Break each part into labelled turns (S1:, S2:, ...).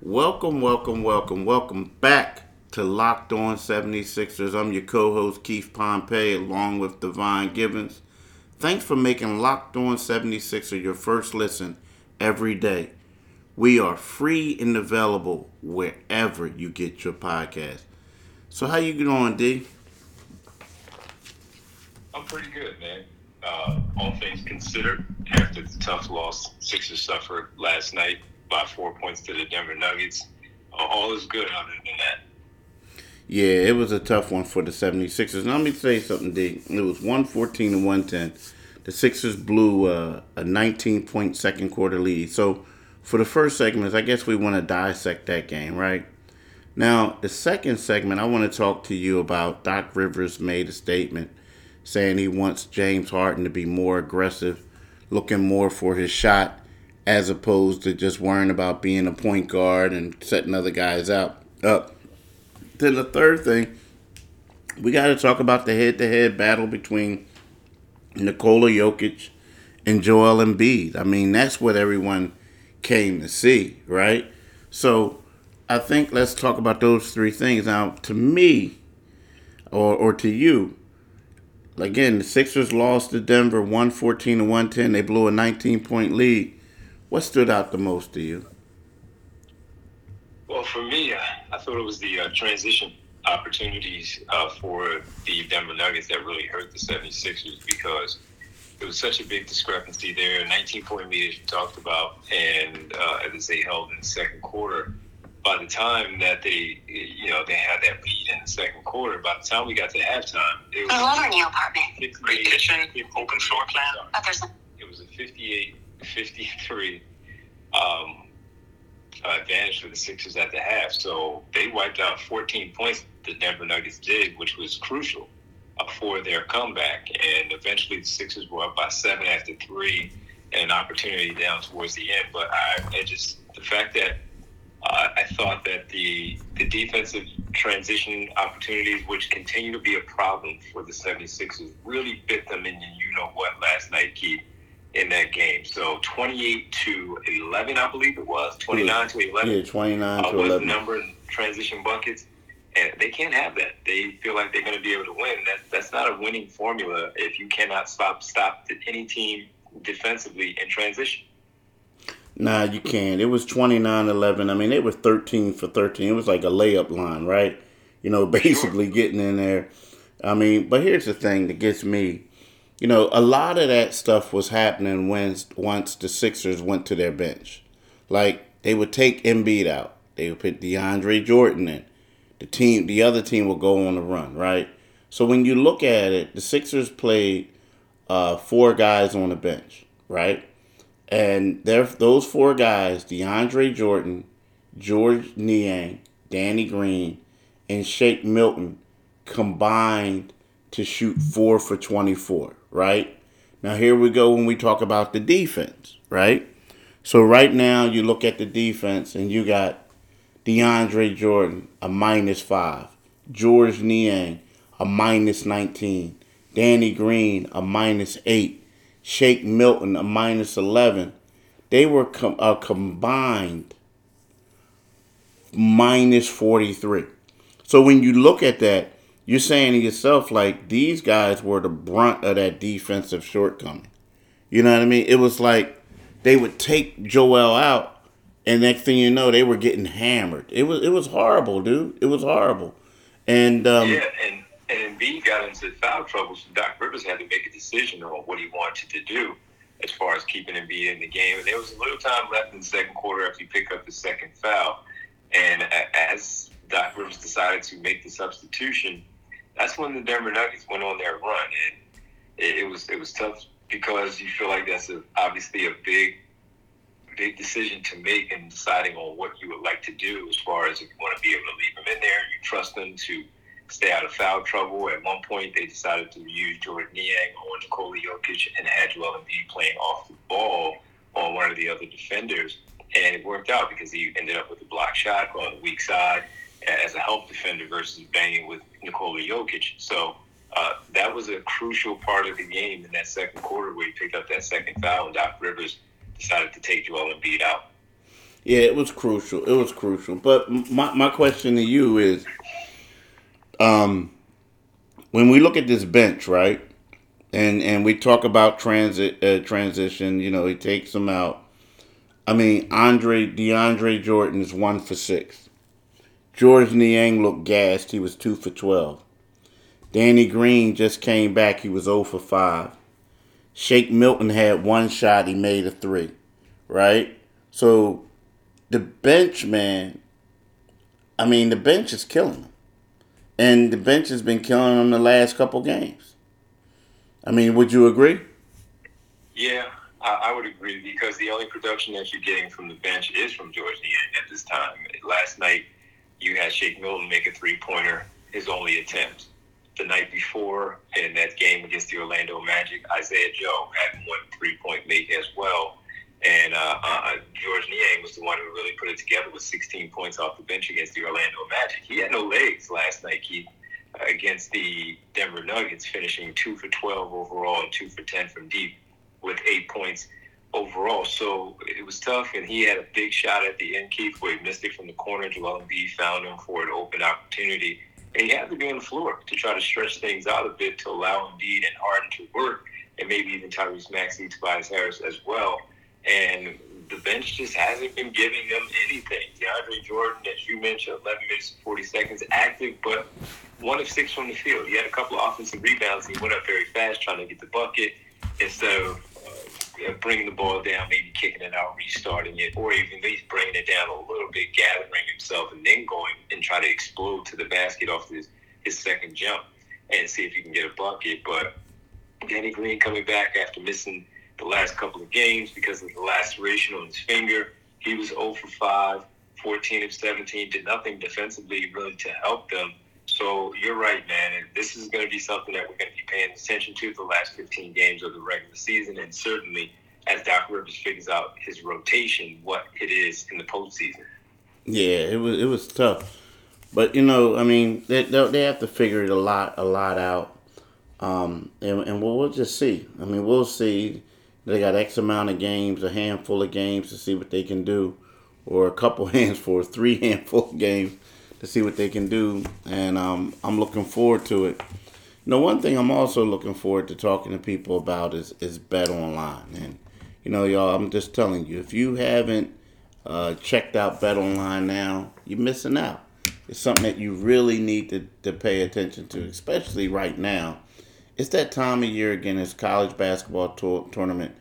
S1: Welcome, welcome, welcome, welcome back to Locked On 76ers. I'm your co host, Keith Pompey, along with Devon Givens. Thanks for making Locked On 76er your first listen every day. We are free and available wherever you get your podcast. So, how you doing,
S2: D? I'm pretty good, man. Uh, all things considered, after the tough loss Sixers suffered last night, by four points to the Denver Nuggets. All is good other than that.
S1: Yeah, it was a tough one for the 76ers. Now, let me say something, D. It was 114 to 110. The Sixers blew uh, a 19 point second quarter lead. So, for the first segment, I guess we want to dissect that game, right? Now, the second segment, I want to talk to you about Doc Rivers made a statement saying he wants James Harden to be more aggressive, looking more for his shot as opposed to just worrying about being a point guard and setting other guys out up. Then the third thing, we got to talk about the head-to-head battle between Nikola Jokic and Joel Embiid. I mean, that's what everyone came to see, right? So I think let's talk about those three things. Now, to me, or, or to you, again, the Sixers lost to Denver 114 to 110. They blew a 19 point lead. What stood out the most to you?
S2: Well, for me, uh, I thought it was the uh, transition opportunities uh, for the Denver Nuggets that really hurt the 76ers because it was such a big discrepancy there. 19 point lead, as you talked about, and uh, as they held in the second quarter. By the time that they, you know, they had that lead in the second quarter, by the time we got to halftime,
S3: it was. I in your apartment. Great kitchen, open floor plan.
S2: It was a 58 53 um, advantage for the Sixers at the half. So they wiped out 14 points, the Denver Nuggets did, which was crucial uh, for their comeback. And eventually the Sixers were up by seven after three and an opportunity down towards the end. But I, I just, the fact that uh, I thought that the the defensive transition opportunities, which continue to be a problem for the 76ers, really bit them in you know what last night, Keith in that game. So 28 to 11, I believe it was. 29 to 11.
S1: Yeah, 29 uh, to was 11.
S2: the number transition buckets. And they can't have that. They feel like they're going to be able to win. That's that's not a winning formula if you cannot stop stop any team defensively in transition.
S1: Nah, you can't. It was 29-11. I mean, it was 13 for 13. It was like a layup line, right? You know, basically sure. getting in there. I mean, but here's the thing that gets me you know, a lot of that stuff was happening when once the Sixers went to their bench. Like they would take Embiid out, they would put DeAndre Jordan in. The team, the other team would go on the run, right? So when you look at it, the Sixers played uh, four guys on the bench, right? And there, those four guys: DeAndre Jordan, Georges Niang, Danny Green, and Shake Milton combined to shoot four for twenty-four right? Now, here we go when we talk about the defense, right? So, right now, you look at the defense and you got DeAndre Jordan, a minus five, Georges Niang, a minus 19, Danny Green, a minus eight, Shake Milton, a minus 11. They were com- a combined minus 43. So, when you look at that, you're saying to yourself like these guys were the brunt of that defensive shortcoming. You know what I mean? It was like they would take Joel out, and next thing you know, they were getting hammered. It was it was horrible, dude. It was horrible. And um,
S2: yeah, and Embiid got into foul trouble, so Doc Rivers had to make a decision on what he wanted to do as far as keeping Embiid in the game. And there was a little time left in the second quarter after you pick up the second foul, and as Doc Rivers decided to make the substitution that's when the Denver Nuggets went on their run, and it, it was it was tough because you feel like that's a, obviously a big big decision to make in deciding on what you would like to do as far as if you want to be able to leave them in there, you trust them to stay out of foul trouble. At one point, they decided to use Jordan Niang on Nikola Jokic and had Joel Embiid playing off the ball on one of the other defenders. And it worked out because he ended up with a block shot on the weak side as a help defender versus banging with Nikola Jokic. So uh, that was a crucial part of the game in that second quarter where he picked up that second foul and Doc Rivers decided to take Joel beat out.
S1: Yeah, it was crucial. It was crucial. But my, my question to you is um, when we look at this bench, right? And and we talk about transit uh, transition, you know, he takes them out. I mean, Andre DeAndre Jordan is 1 for 6 Georges Niang looked gassed. He was 2 for 12. Danny Green just came back. He was 0 for 5. Shake Milton had one shot. He made a three, right? So the bench, man, I mean, the bench is killing them. And the bench has been killing them the last couple games. I mean, would you agree?
S2: Yeah, I would agree because the only production that you're getting from the bench is from Georges Niang at this time. Last night, you had Shake Milton make a three pointer, his only attempt the night before in that game against the Orlando Magic, Isaiah Joe had one three point make as well. And uh, uh, Georges Niang was the one who really put it together with 16 points off the bench against the Orlando Magic. He had no legs last night, Keith, against the Denver Nuggets, finishing 2 for 12 overall and 2 for 10 from deep with eight points overall. So it was tough, and he had a big shot at the end, Keith, where he missed it from the corner. Joel Embiid found him for an open opportunity and he had to be on the floor to try to stretch things out a bit to allow Embiid and Harden to work, and maybe even Tyrese Maxey, Tobias Harris as well. And the bench just hasn't been giving them anything. DeAndre Jordan, as you mentioned, 11 minutes and 40 seconds, active, but one of six from the field. He had a couple of offensive rebounds. He went up very fast trying to get the bucket instead of bringing the ball down, maybe kicking it out, restarting it, or even at least bringing it down a little bit, gathering himself, and then going and try to explode to the basket off his, his second jump and see if he can get a bucket. But Danny Green coming back after missing the last couple of games because of the laceration on his finger. He was 0 for 5, 14 of 17, did nothing defensively really to help them. So you're right, man. And this is going to be something that we're going to be paying attention to the last 15 games of the regular season, and certainly as Doc Rivers figures out his rotation, what it is in the postseason.
S1: Yeah, it was it was tough, but you know, I mean, they they have to figure it a lot a lot out, um, and and we'll, we'll just see. I mean, we'll see. They got X amount of games, a handful of games to see what they can do, or a couple hands for three handful of games to see what they can do, and um, I'm looking forward to it. You know, one thing I'm also looking forward to talking to people about is is Bet Online, and you know, y'all, I'm just telling you, if you haven't uh, checked out Bet Online now, you're missing out. It's something that you really need to, to pay attention to, especially right now. It's that time of year again as college basketball tour- tournament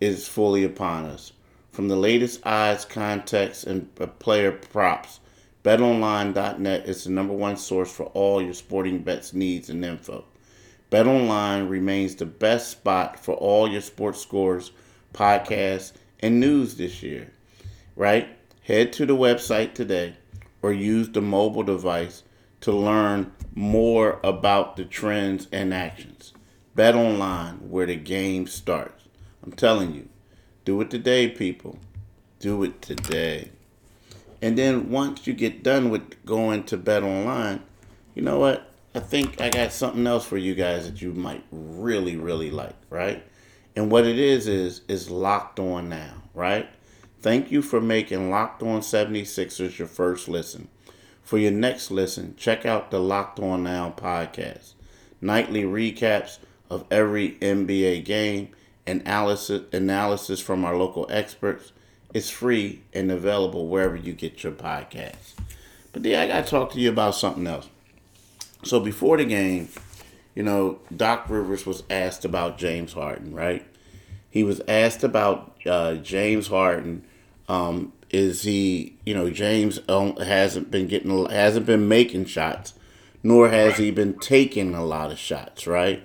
S1: is fully upon us. From the latest odds, context, and uh, player props BetOnline.net is the number one source for all your sporting bets needs and info. BetOnline remains the best spot for all your sports scores, podcasts, and news this year. Right? Head to the website today or use the mobile device to learn more about the trends and actions. BetOnline, where the game starts. I'm telling you, do it today, people. Do it today. And then once you get done with going to bet online, you know what? I think I got something else for you guys that you might really, really like, right? And what it is is is locked on now, right? Thank you for making Locked On 76ers your first listen. For your next listen, check out the Locked On Now podcast. Nightly recaps of every NBA game and analysis analysis from our local experts it's free and available wherever you get your podcasts. But then I got to talk to you about something else. So before the game, you know, Doc Rivers was asked about James Harden, right? He was asked about uh, James Harden. Um, is he, you know, James hasn't been getting, hasn't been making shots, nor has he been taking a lot of shots, right?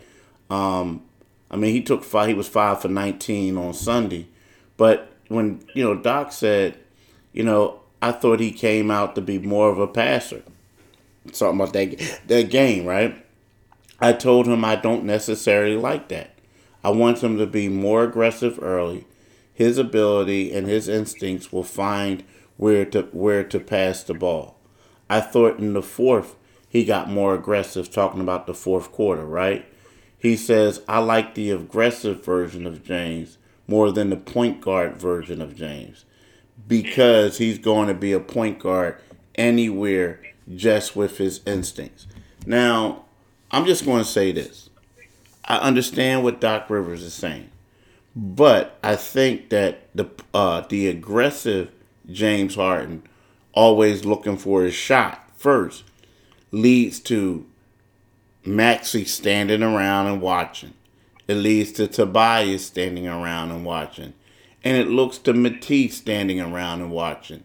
S1: Um, I mean, he took five. He was five for nineteen on Sunday, but when you know Doc said, you know, I thought he came out to be more of a passer. Talking about that that game, right? I told him I don't necessarily like that. I want him to be more aggressive early. His ability and his instincts will find where to where to pass the ball. I thought in the fourth he got more aggressive talking about the fourth quarter, right? He says, I like the aggressive version of James more than the point guard version of James. because he's going to be a point guard anywhere just with his instincts. Now, I'm just going to say this. I understand what Doc Rivers is saying, but I think that the uh, the aggressive James Harden, always looking for his shot first, leads to Maxey standing around and watching. It leads to Tobias standing around and watching. And it looks to Matisse standing around and watching.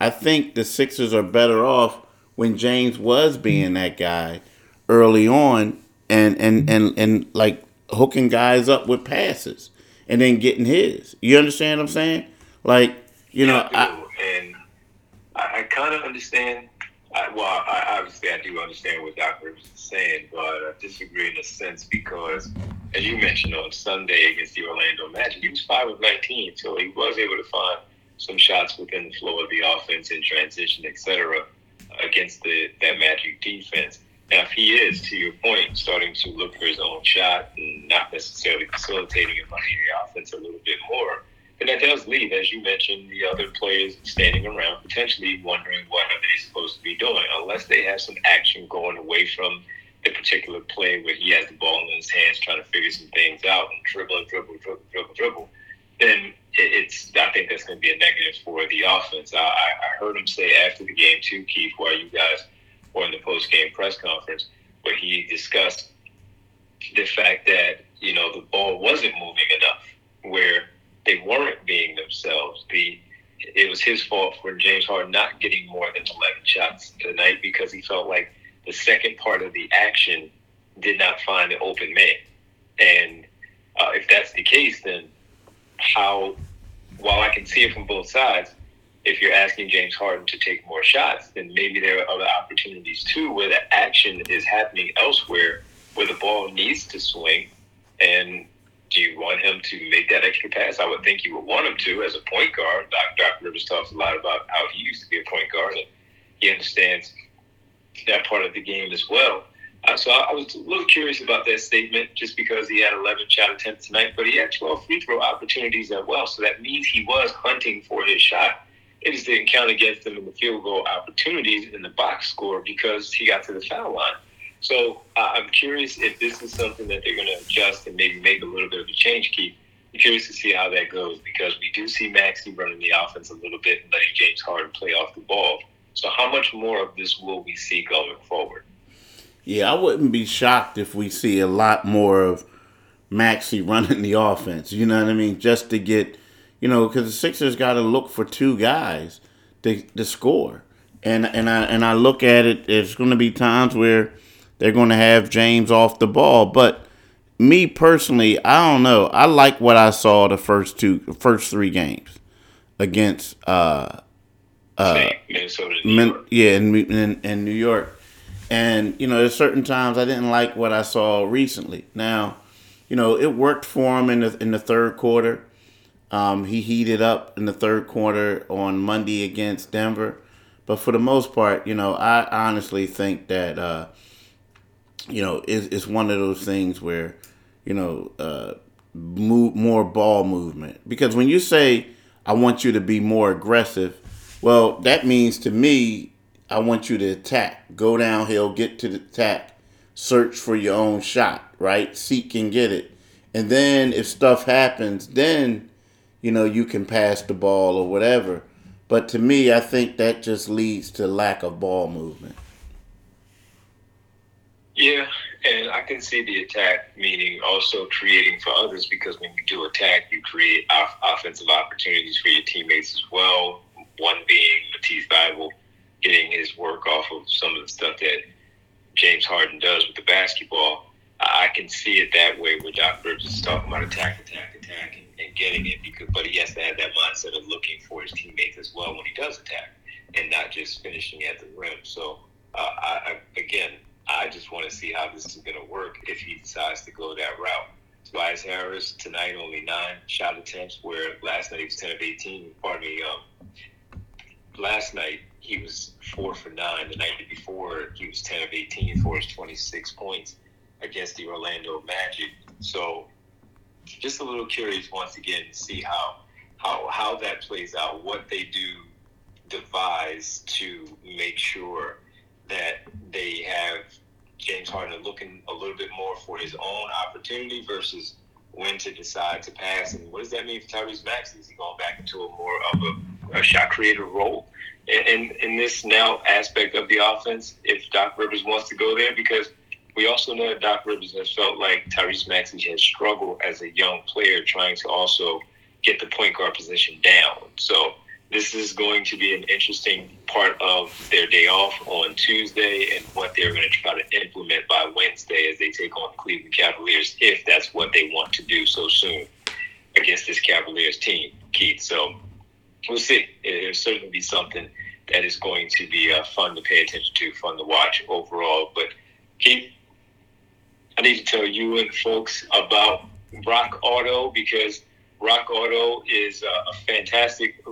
S1: I think the Sixers are better off when James was being that guy early on and and and, and like hooking guys up with passes and then getting his. You understand what I'm saying? Like, you know,
S2: I, I and I, I kind of understand I, well, I, obviously, I do understand what Dr. Is saying, but I disagree in a sense because, as you mentioned on Sunday against the Orlando Magic, he was five of nineteen, so he was able to find some shots within the flow of the offense in transition, etc., against the that Magic defense. Now, if he is, to your point, starting to look for his own shot and not necessarily facilitating and running the offense a little bit more, and that does leave, as you mentioned, the other players standing around, potentially wondering what are they supposed to be doing, unless they have some action going away from the particular play where he has the ball in his hands, trying to figure some things out and dribble dribble, dribble, dribble, dribble. Then it's I think that's going to be a negative for the offense. I, I heard him say after the game too, Keith, while you guys were in the post game press conference, where he discussed the fact that you know the ball wasn't moving enough, where they weren't being themselves. The it was his fault for James Harden not getting more than 11 shots tonight because he felt like the second part of the action did not find the open man. And uh, if that's the case, then how, while I can see it from both sides, if you're asking James Harden to take more shots, then maybe there are other opportunities too where the action is happening elsewhere where the ball needs to swing and do you want him to make that extra pass? I would think you would want him to as a point guard. Doc Rivers talks a lot about how he used to be a point guard, and he understands that part of the game as well. Uh, so I, I, was a little curious about that statement just because he had 11 shot attempts tonight, but he had 12 free throw opportunities as well. So that means he was hunting for his shot. It just didn't count against him in the field goal opportunities in the box score because he got to the foul line. So uh, I'm curious if this is something that they're going to adjust and maybe make a little bit of a change. Keith, I'm curious to see how that goes because we do see Maxey running the offense a little bit and letting James Harden play off the ball. So how much more of this will we see going forward?
S1: Yeah, I wouldn't be shocked if we see a lot more of Maxey running the offense. You know what I mean? Just to get, you know, because the Sixers got to look for two guys to, to score. And and I and I look at it. There's going to be times where they're going to have James off the ball. But me personally, I don't know. I like what I saw the first two, first three games against uh,
S2: uh, Minnesota, Min-
S1: yeah, in, in, in New York. And you know, there's certain times I didn't like what I saw recently. Now, you know, it worked for him in the in the third quarter. Um, he heated up in the third quarter on Monday against Denver, but for the most part, you know, I honestly think that uh, you know, it's, it's one of those things where, you know, uh, move more ball movement. Because when you say, I want you to be more aggressive, well, that means to me, I want you to attack, go downhill, get to the attack, search for your own shot, right? Seek and get it. And then if stuff happens, then, you know, you can pass the ball or whatever. But to me, I think that just leads to lack of ball movement.
S2: Yeah, and I can see the attack meaning also creating for others because when you do attack, you create off- offensive opportunities for your teammates as well. One being Matisse Thybulle getting his work off of some of the stuff that James Harden does with the basketball. I can see it that way where Doc Rivers is talking about attack, attack, attack, and, and getting it because, but he has to have that mindset of looking for his teammates as well when he does attack, and not just finishing at the rim. So, uh, I, again, I just want to see how this is going to work if he decides to go that route. Tobias Harris tonight only nine shot attempts, where last night he was ten of eighteen. Pardon me. Um, last night he was four for nine. The night before he was ten of eighteen for his twenty six points against the Orlando Magic. So just a little curious once again to see how how how that plays out, what they do devise to make sure that they have James Harden looking a little bit more for his own opportunity versus when to decide to pass. And what does that mean for Tyrese Maxey? Is he going back into a more of a, a shot creator role? in, in this now aspect of the offense, if Doc Rivers wants to go there, because we also know that Doc Rivers has felt like Tyrese Maxey has struggled as a young player trying to also get the point guard position down. So this is going to be an interesting part of their day off on Tuesday and what they're going to try to implement by Wednesday as they take on the Cleveland Cavaliers, if that's what they want to do so soon against this Cavaliers team, Keith. So we'll see. It'll certainly be something that is going to be uh, fun to pay attention to, fun to watch overall. But Keith, I need to tell you and folks about Rock Auto because Rock Auto is a fantastic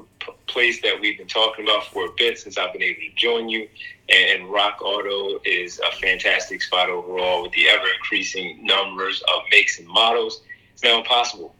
S2: place that we've been talking about for a bit since I've been able to join you. And Rock Auto is a fantastic spot overall with the ever increasing numbers of makes and models. It's now impossible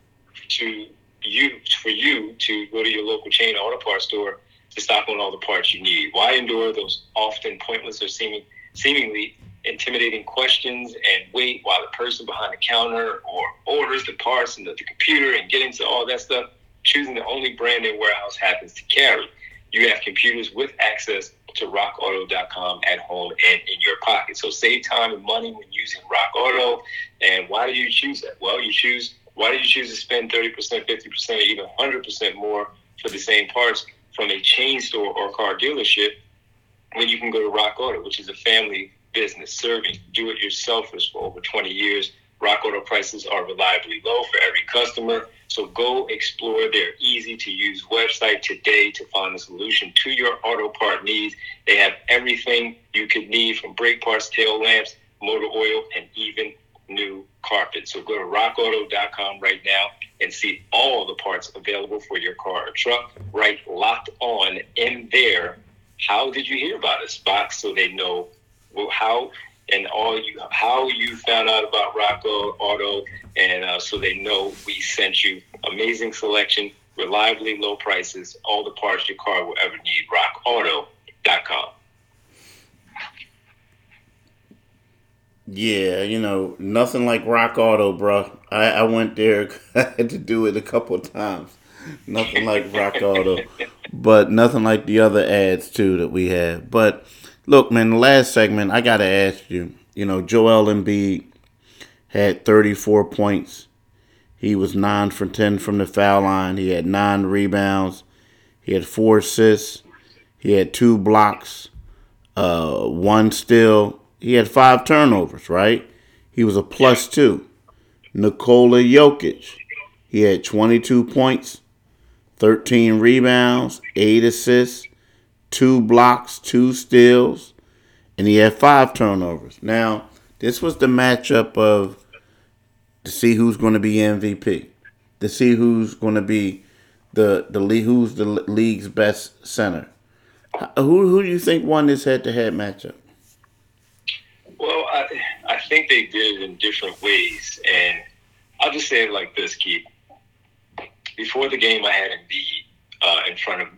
S2: to you for you to go to your local chain auto parts store to stock on all the parts you need. Why endure those often pointless or seeming seemingly intimidating questions and wait while the person behind the counter or orders the parts and the, the computer and get into all that stuff, choosing the only brand their warehouse happens to carry. You have computers with access to rockauto.com at home and in your pocket. So save time and money when using Rock Auto. And why do you choose that? Well, you choose why do you choose to spend 30%, 50%, or even 100% more for the same parts from a chain store or car dealership when you can go to Rock Auto, which is a family business serving do-it-yourselfers for over 20 years. Rock Auto prices are reliably low for every customer. So go explore their easy to use website today to find a solution to your auto part needs. They have everything you could need from brake parts, tail lamps, motor oil, and even new carpet. So go to rockauto.com right now and see all the parts available for your car or truck. Write locked on in there. How did you hear about us box so they know well, how and all you how you found out about Rock Auto and uh, so they know we sent you amazing selection, reliably low prices, all the parts your car will ever need. RockAuto.com.
S1: Yeah, you know, nothing like Rock Auto, bro. I, I went there. I had to do it a couple of times. Nothing like Rock Auto, but nothing like the other ads too that we had. But look, man, the last segment I gotta ask you. You know, Joel Embiid had 34 points. He was nine for 10 from the foul line. He had nine rebounds. He had four assists. He had two blocks, uh, one steal he had five turnovers, right? He was a plus two. Nikola Jokic, he had 22 points, 13 rebounds, 8 assists, 2 blocks, 2 steals, and he had 5 turnovers. Now, this was the matchup of to see who's going to be MVP, to see who's going to be the the who's the league's best center. Who who do you think won this head to head matchup?
S2: Well, I, I think they did it in different ways. And I'll just say it like this, Keith. Before the game, I had Embiid uh, in front of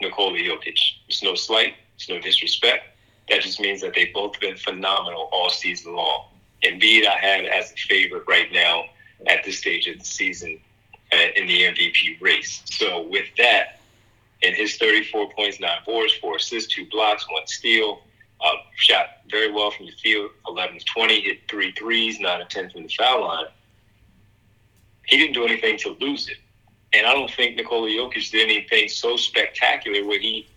S2: Nikola Jokic. It's no slight, it's no disrespect. That just means that they've both been phenomenal all season long. Embiid, I had as a favorite right now at this stage of the season uh, in the MVP race. So with that, in his 34 points, nine boards, four assists, two blocks, one steal, uh, shot very well from the field, 11 of 20, hit three threes, 9 of 10 from the foul line. He didn't do anything to lose it. And I don't think Nikola Jokic did anything so spectacular where he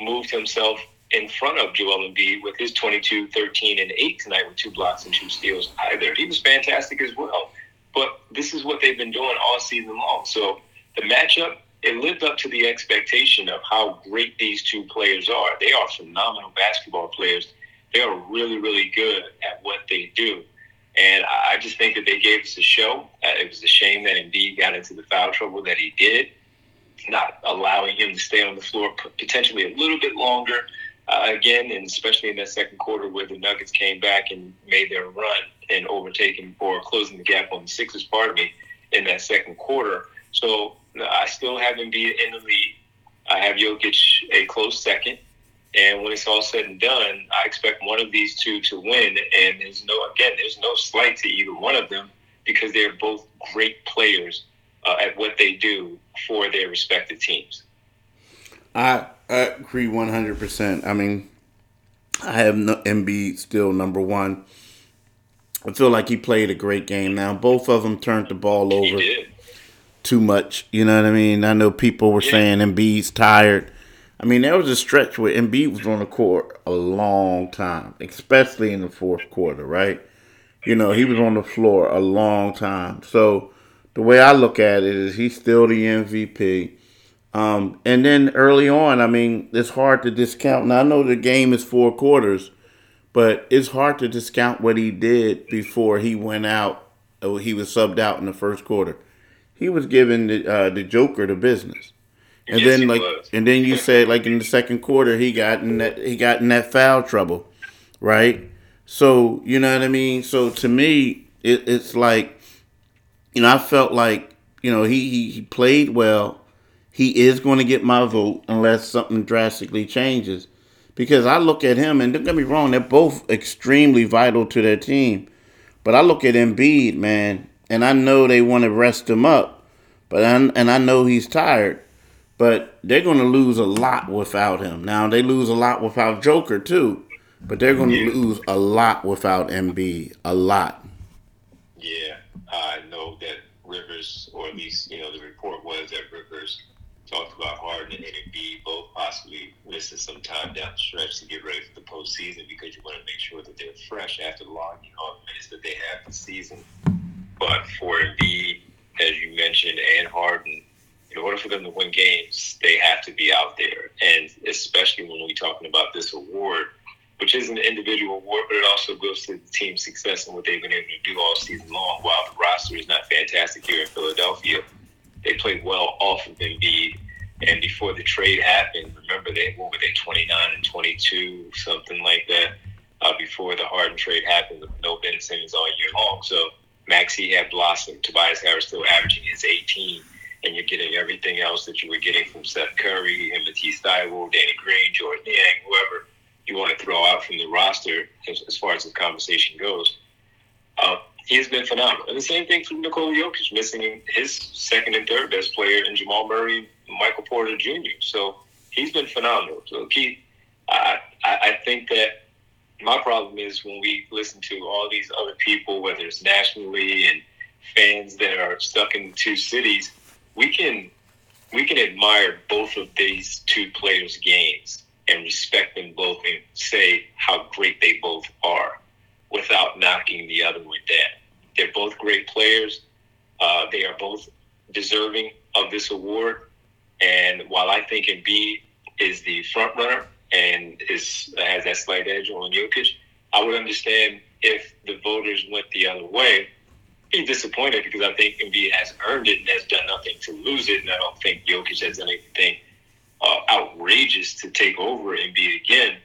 S2: moved himself in front of Joel Embiid with his 22, 13, and 8 tonight with two blocks and two steals either. He was fantastic as well. But this is what they've been doing all season long. So the matchup it lived up to the expectation of how great these two players are. They are phenomenal basketball players. They are really, really good at what they do. And I just think that they gave us a show. Uh, it was a shame that Embiid got into the foul trouble that he did, not allowing him to stay on the floor potentially a little bit longer. Uh, again, and especially in that second quarter where the Nuggets came back and made their run and overtaking or closing the gap on the Sixers, part of me, in that second quarter. So I still have Embiid in the lead. I have Jokic a close second. And when it's all said and done, I expect one of these two to win. And there's no, again, there's no slight to either one of them because they're both great players uh, at what they do for their respective teams.
S1: I, I agree 100%. I mean, I have no, Embiid still number one. I feel like he played a great game. Now, both of them turned the ball over too much. You know what I mean? I know people were yeah. saying Embiid's tired. I mean, there was a stretch where Embiid was on the court a long time, especially in the fourth quarter, right? You know, he was on the floor a long time. So the way I look at it is he's still the MVP. Um, and then early on, I mean, it's hard to discount. Now I know the game is four quarters, but it's hard to discount what he did before he went out. He was subbed out in the first quarter. He was giving the uh, the Joker the business, and yes, then like, was. and then you said like in the second quarter he got in that he got in that foul trouble, right? So you know what I mean. So to me, it, it's like, you know, I felt like you know he he, he played well he is going to get my vote unless something drastically changes. Because I look at him, and don't get me wrong, they're both extremely vital to their team. But I look at Embiid, man, and I know they want to rest him up, but I, and I know he's tired. But they're going to lose a lot without him. Now they lose a lot without Joker too, but they're going to yeah. lose a lot without Embiid, a lot.
S2: Yeah, I know that Rivers, or at least you know the report was that Rivers talked about Harden and Embiid both possibly missing some time down the stretch to get ready for the postseason because you want to make sure that they're fresh after logging you know, minutes that they have this season. But for Embiid, as you mentioned, and Harden, in order for them to win games, they have to be out there. And especially when we're talking about this award, which is an individual award, but it also goes to the team success and what they've been able to do all season long. While the roster is not fantastic here in Philadelphia, they played well off of Embiid. And before the trade happened, remember they what were they 29 and 22, something like that. Uh, before the Harden trade happened, with no Ben Simmons all year long. So Maxey had blossomed. Tobias Harris still averaging his 18, and you're getting everything else that you were getting from Seth Curry and Matisse Thybulle, Danny Green, Georges Niang, whoever you want to throw out from the roster as, as far as the conversation goes. Uh, he's been phenomenal. And the same thing for Nikola Jokic, missing his second and third best player in Jamal Murray, Michael Porter Jr. So he's been phenomenal. So Keith, I, I think that my problem is when we listen to all these other people, whether it's nationally and fans that are stuck in two cities, we can we can admire both of these two players' games and respect them both and say how great they both are without knocking the other one down. They're both great players. Uh, they are both deserving of this award. And while I think Embiid is the front runner and is has that slight edge on Jokic, I would understand if the voters went the other way. Be disappointed because I think Embiid has earned it and has done nothing to lose it, and I don't think Jokic has done anything uh, outrageous to take over Embiid again.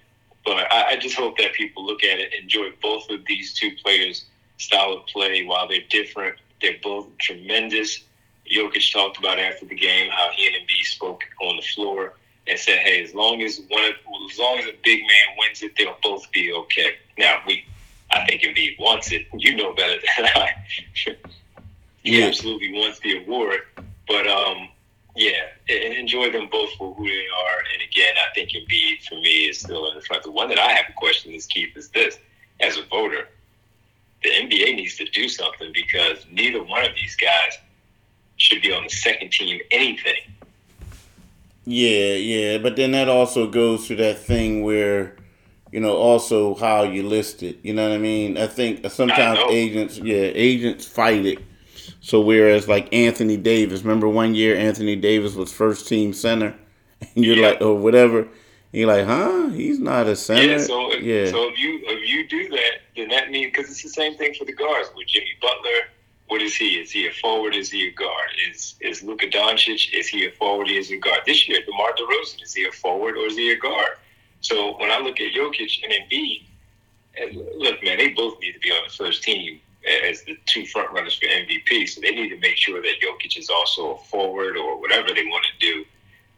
S2: But I, I just hope that people look at it, enjoy both of these two players' style of play. While they're different, they're both tremendous. Jokic talked about after the game how he and Embiid spoke on the floor and said, "Hey, as long as one, of, as long as a big man wins it, they'll both be okay." Now we, I think Embiid wants it. You know better than I. he yeah. absolutely wants the award, but um, yeah, enjoy them both for who they are. And again, I think Embiid for me is still in the front. The one that I have a question is Keith is this: as a voter, the NBA needs to do something because neither one of these guys should be on the second team anything.
S1: Yeah, yeah, but then that also goes to that thing where, you know, also how you list it. You know what I mean? I think sometimes I agents, yeah, agents fight it so whereas like Anthony Davis, remember one year Anthony Davis was first team center, and you're yeah. like, or whatever. And you're like, huh? He's not a center.
S2: Yeah. So yeah. so if you if you do that, then that means because it's the same thing for the guards with Jimmy Butler. What is he? Is he a forward? Is he a guard? Is is Luka Doncic? Is he a forward? Is he a guard? This year, DeMar DeRozan, is he a forward or is he a guard? So when I look at Jokic and Embiid, look, man, they both need to be on the first team as the two front runners for MVP. So they need to make sure that Jokic is also a forward or whatever they want to do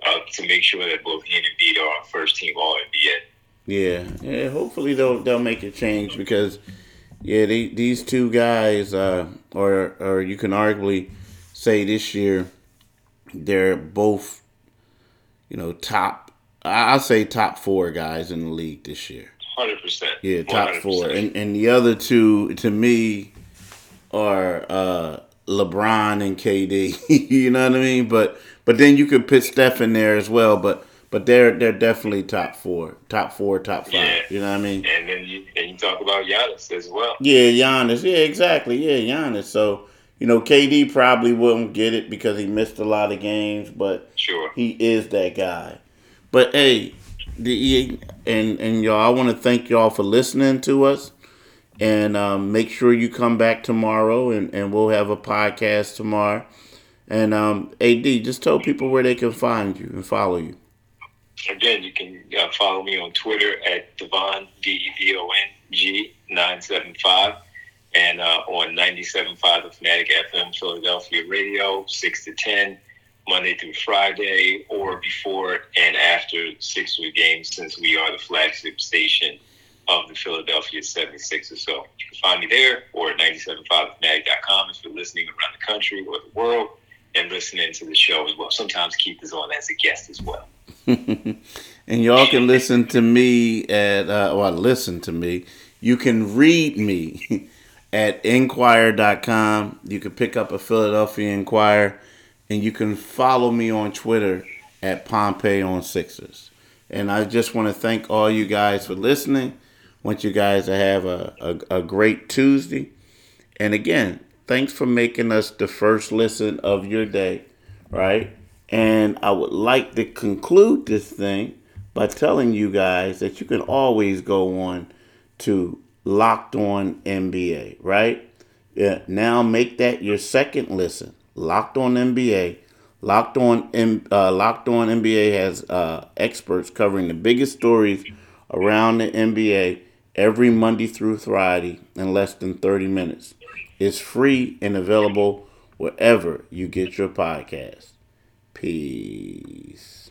S2: uh, to make sure that both he and Embiid are first team All NBA.
S1: Yeah, yeah. Hopefully they'll they'll make a change because yeah, they, these two guys, uh, or or you can arguably say this year, they're both, you know, top. I'll say top four guys in the league this year.
S2: Hundred percent.
S1: Yeah, top 100%. four, and and the other two to me are uh, LeBron and KD. you know what I mean? But but then you could put Steph in there as well. But but they're they're definitely top four, top four, top five. Yeah. You know what I mean?
S2: And then you and you talk about Giannis as well.
S1: Yeah, Giannis. Yeah, exactly. Yeah, Giannis. So you know, KD probably wouldn't get it because he missed a lot of games, but
S2: sure,
S1: he is that guy. But hey, the and and y'all, I want to thank y'all for listening to us, and um, make sure you come back tomorrow, and and we'll have a podcast tomorrow. And um, Ad, just tell people where they can find you and follow you.
S2: Again, you can uh, follow me on Twitter at Devon D E V O N G nine seven five, and uh, on ninety seven five the Fanatic FM Philadelphia Radio six to ten Monday through Friday, or before and after six week games, since we are the flagship station of the Philadelphia 76ers. So you can find me there or at 975fanatic.com if you're listening around the country or the world and listening to the show as well. Sometimes Keith is on as a guest as well.
S1: and y'all can listen to me at, uh, well, listen to me. You can read me at inquirer.com. You can pick up a Philadelphia Inquirer and you can follow me on Twitter at Pompey on Sixers. And I just want to thank all you guys for listening. Want you guys to have a, a, a great Tuesday. And again, thanks for making us the first listen of your day, right? And I would like to conclude this thing by telling you guys that you can always go on to Locked On NBA, right? Yeah, now make that your second listen. Locked On NBA. Locked On uh, Locked On NBA has uh, experts covering the biggest stories around the NBA every Monday through Friday in less than 30 minutes. It's free and available wherever you get your podcast. Peace.